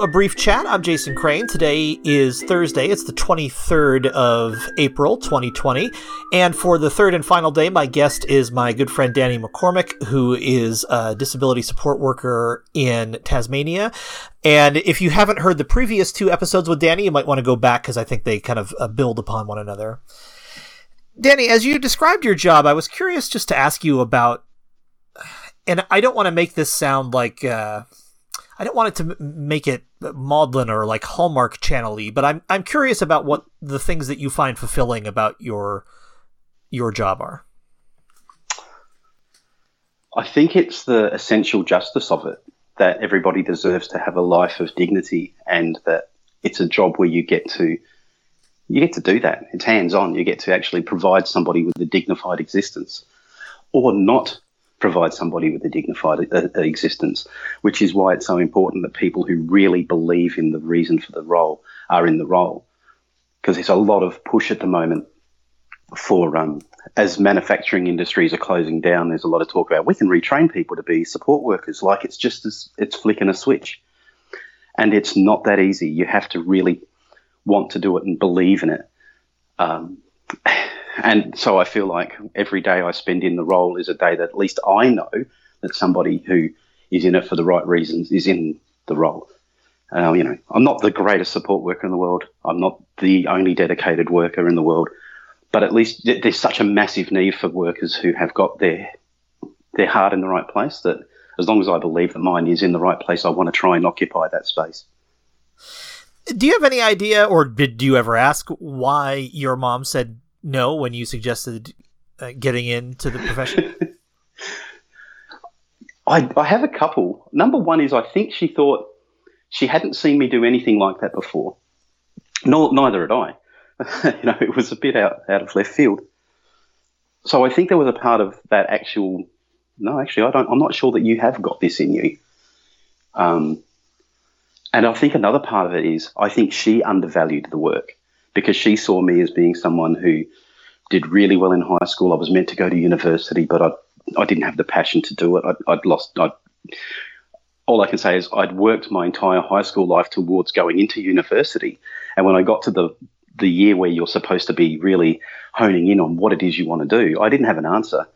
a brief chat. I'm Jason Crane. Today is Thursday. It's the 23rd of April, 2020. And for the third and final day, my guest is my good friend Danny McCormick, who is a disability support worker in Tasmania. And if you haven't heard the previous two episodes with Danny, you might want to go back because I think they kind of uh, build upon one another. Danny, as you described your job, I was curious just to ask you about, and I don't want to make this sound like, uh, I don't want it to make it maudlin or like Hallmark channel-y, but I'm I'm curious about what the things that you find fulfilling about your your job are. I think it's the essential justice of it that everybody deserves to have a life of dignity and that it's a job where you get to you get to do that. It's hands on. You get to actually provide somebody with a dignified existence or not provide somebody with a dignified uh, uh, existence, which is why it's so important that people who really believe in the reason for the role are in the role. Because there's a lot of push at the moment for, um, as manufacturing industries are closing down, there's a lot of talk about we can retrain people to be support workers, like it's just as it's flicking a switch. And it's not that easy. You have to really want to do it and believe in it. Um, and so I feel like every day I spend in the role is a day that at least I know that somebody who is in it for the right reasons is in the role. Uh, you know, I'm not the greatest support worker in the world. I'm not the only dedicated worker in the world, but at least there's such a massive need for workers who have got their their heart in the right place that as long as I believe that mine is in the right place, I want to try and occupy that space. Do you have any idea, or did you ever ask why your mom said no when you suggested uh, getting into the profession? I, I have a couple. Number one is I think she thought she hadn't seen me do anything like that before. Nor, neither had I. you know, it was a bit out, out of left field. So I think there was a part of that actual. No, actually, I don't. I'm not sure that you have got this in you. Um, and I think another part of it is I think she undervalued the work because she saw me as being someone who did really well in high school. I was meant to go to university, but I I didn't have the passion to do it. I, would lost. I'd, all I can say is I'd worked my entire high school life towards going into university, and when I got to the the year where you're supposed to be really honing in on what it is you want to do, I didn't have an answer.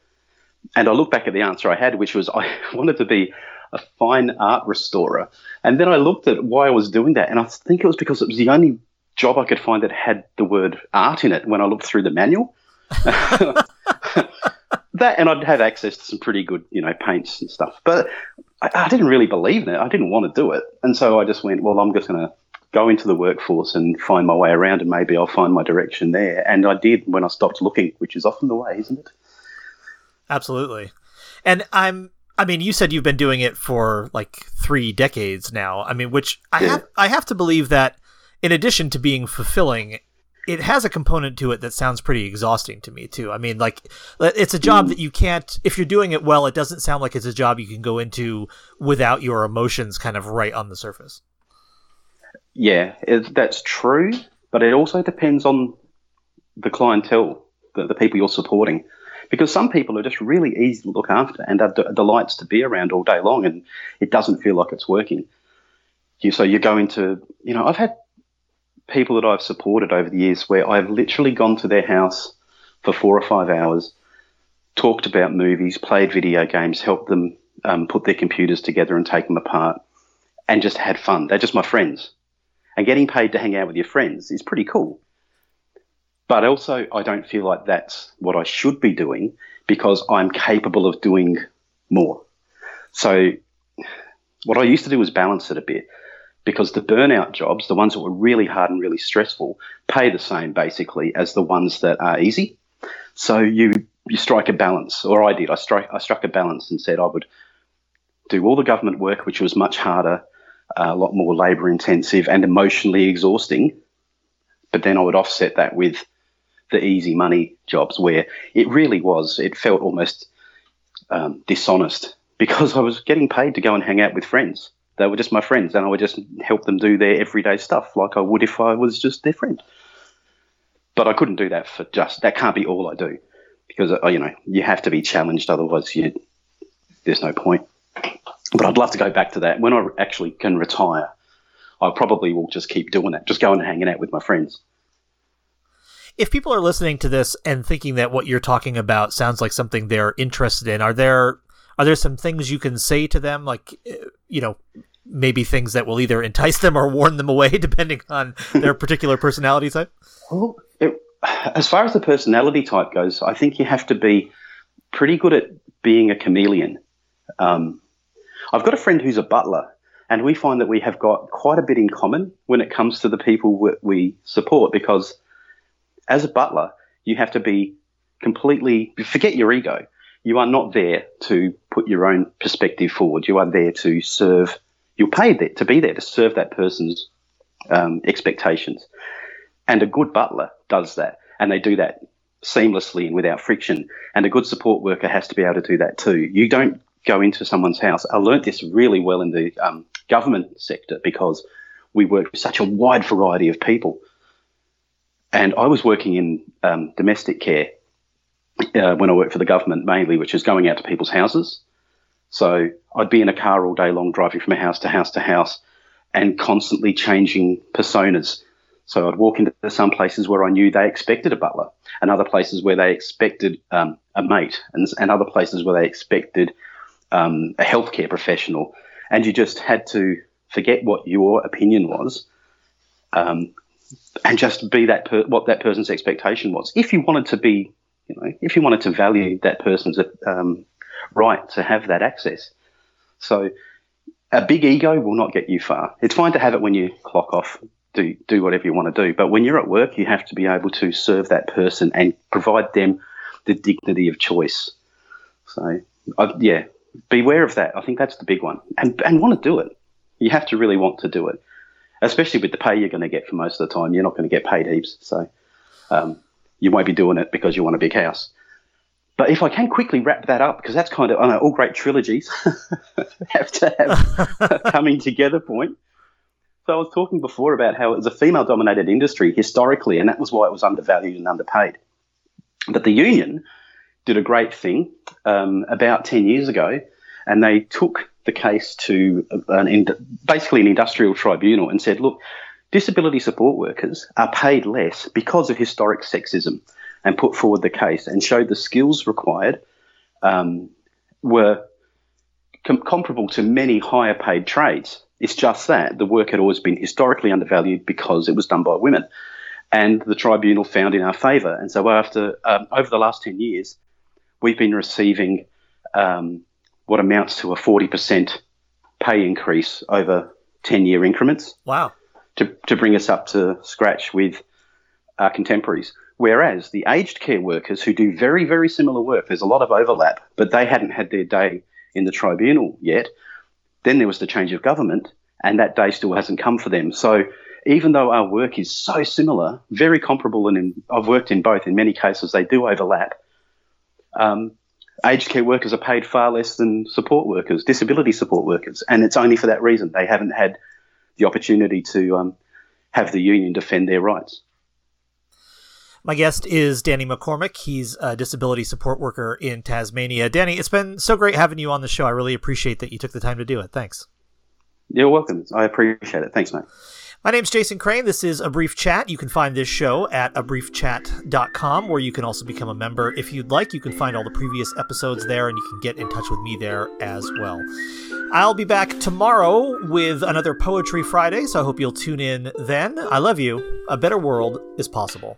And I look back at the answer I had, which was I wanted to be a fine art restorer. And then I looked at why I was doing that, and I think it was because it was the only job I could find that had the word art in it when I looked through the manual. that and I'd have access to some pretty good, you know, paints and stuff. But I, I didn't really believe in it. I didn't want to do it, and so I just went, well, I'm just going to go into the workforce and find my way around, and maybe I'll find my direction there. And I did when I stopped looking, which is often the way, isn't it? Absolutely. And I'm I mean, you said you've been doing it for like three decades now. I mean, which I have I have to believe that in addition to being fulfilling, it has a component to it that sounds pretty exhausting to me too. I mean, like it's a job that you can't if you're doing it well, it doesn't sound like it's a job you can go into without your emotions kind of right on the surface. Yeah, it, that's true, but it also depends on the clientele, the, the people you're supporting because some people are just really easy to look after and are delights to be around all day long, and it doesn't feel like it's working. You, so you're going to, you know, I've had people that I've supported over the years where I've literally gone to their house for four or five hours, talked about movies, played video games, helped them um, put their computers together and take them apart, and just had fun. They're just my friends. And getting paid to hang out with your friends is pretty cool. But also, I don't feel like that's what I should be doing because I'm capable of doing more. So, what I used to do was balance it a bit because the burnout jobs, the ones that were really hard and really stressful, pay the same basically as the ones that are easy. So you you strike a balance, or I did. I struck I struck a balance and said I would do all the government work, which was much harder, a lot more labour intensive and emotionally exhausting. But then I would offset that with the easy money jobs, where it really was. It felt almost um, dishonest because I was getting paid to go and hang out with friends they were just my friends, and I would just help them do their everyday stuff like I would if I was just their friend. But I couldn't do that for just that. Can't be all I do because uh, you know you have to be challenged, otherwise you there's no point. But I'd love to go back to that when I actually can retire. I probably will just keep doing that, just going and hanging out with my friends. If people are listening to this and thinking that what you're talking about sounds like something they're interested in, are there are there some things you can say to them, like eh, you know, maybe things that will either entice them or warn them away, depending on their particular personality type? Well, it, as far as the personality type goes, I think you have to be pretty good at being a chameleon. Um, I've got a friend who's a butler, and we find that we have got quite a bit in common when it comes to the people we support because as a butler, you have to be completely forget your ego. You are not there to put your own perspective forward. You are there to serve. You're paid there to be there to serve that person's um, expectations. And a good butler does that, and they do that seamlessly and without friction. And a good support worker has to be able to do that too. You don't go into someone's house. I learnt this really well in the um, government sector because we work with such a wide variety of people. And I was working in um, domestic care uh, when I worked for the government mainly, which is going out to people's houses. So I'd be in a car all day long, driving from a house to house to house, and constantly changing personas. So I'd walk into some places where I knew they expected a butler, and other places where they expected um, a mate, and, and, other places where they expected um, a healthcare professional. And you just had to forget what your opinion was, um, and just be that per- what that person's expectation was. If you wanted to be, you know, if you wanted to value that person's um, right to have that access, so a big ego will not get you far. It's fine to have it when you clock off do do whatever you want to do. But when you're at work, you have to be able to serve that person and provide them the dignity of choice. So, uh, yeah, beware of that. I think that's the big one, and and want to do it. You have to really want to do it, especially with the pay you're going to get for most of the time. You're not going to get paid heaps, so um, you won't be doing it because you want a big house. But if I can quickly wrap that up, because that's kind of I know all great trilogies have to have a coming together point. So I was talking before about how it was a female dominated industry historically, and that was why it was undervalued and underpaid. But the union did a great thing um, about 10 years ago, and they took the case to an, basically an industrial tribunal and said, look, disability support workers are paid less because of historic sexism, and put forward the case and showed the skills required um, were com- comparable to many higher paid trades. It's just that the work had always been historically undervalued because it was done by women. And the tribunal found in our favour. And so after um, over the last 10 years, we've been receiving um, what amounts to a 40% pay increase over 10 year increments. Wow. To, to bring us up to scratch with our contemporaries. Whereas the aged care workers who do very, very similar work, there's a lot of overlap, but they hadn't had their day in the tribunal yet. Then there was the change of government, and that day still hasn't come for them. So even though our work is so similar, very comparable, and in, I've worked in both, in many cases they do overlap. Um, aged care workers are paid far less than support workers, disability support workers, and it's only for that reason. They haven't had the opportunity to um, have the union defend their rights. My guest is Danny McCormick. He's a disability support worker in Tasmania. Danny, it's been so great having you on the show. I really appreciate that you took the time to do it. Thanks. You're welcome. I appreciate it. Thanks, mate. My name's Jason Crane. This is A Brief Chat. You can find this show at abriefchat.com, where you can also become a member if you'd like. You can find all the previous episodes there, and you can get in touch with me there as well. I'll be back tomorrow with another Poetry Friday, so I hope you'll tune in then. I love you. A better world is possible.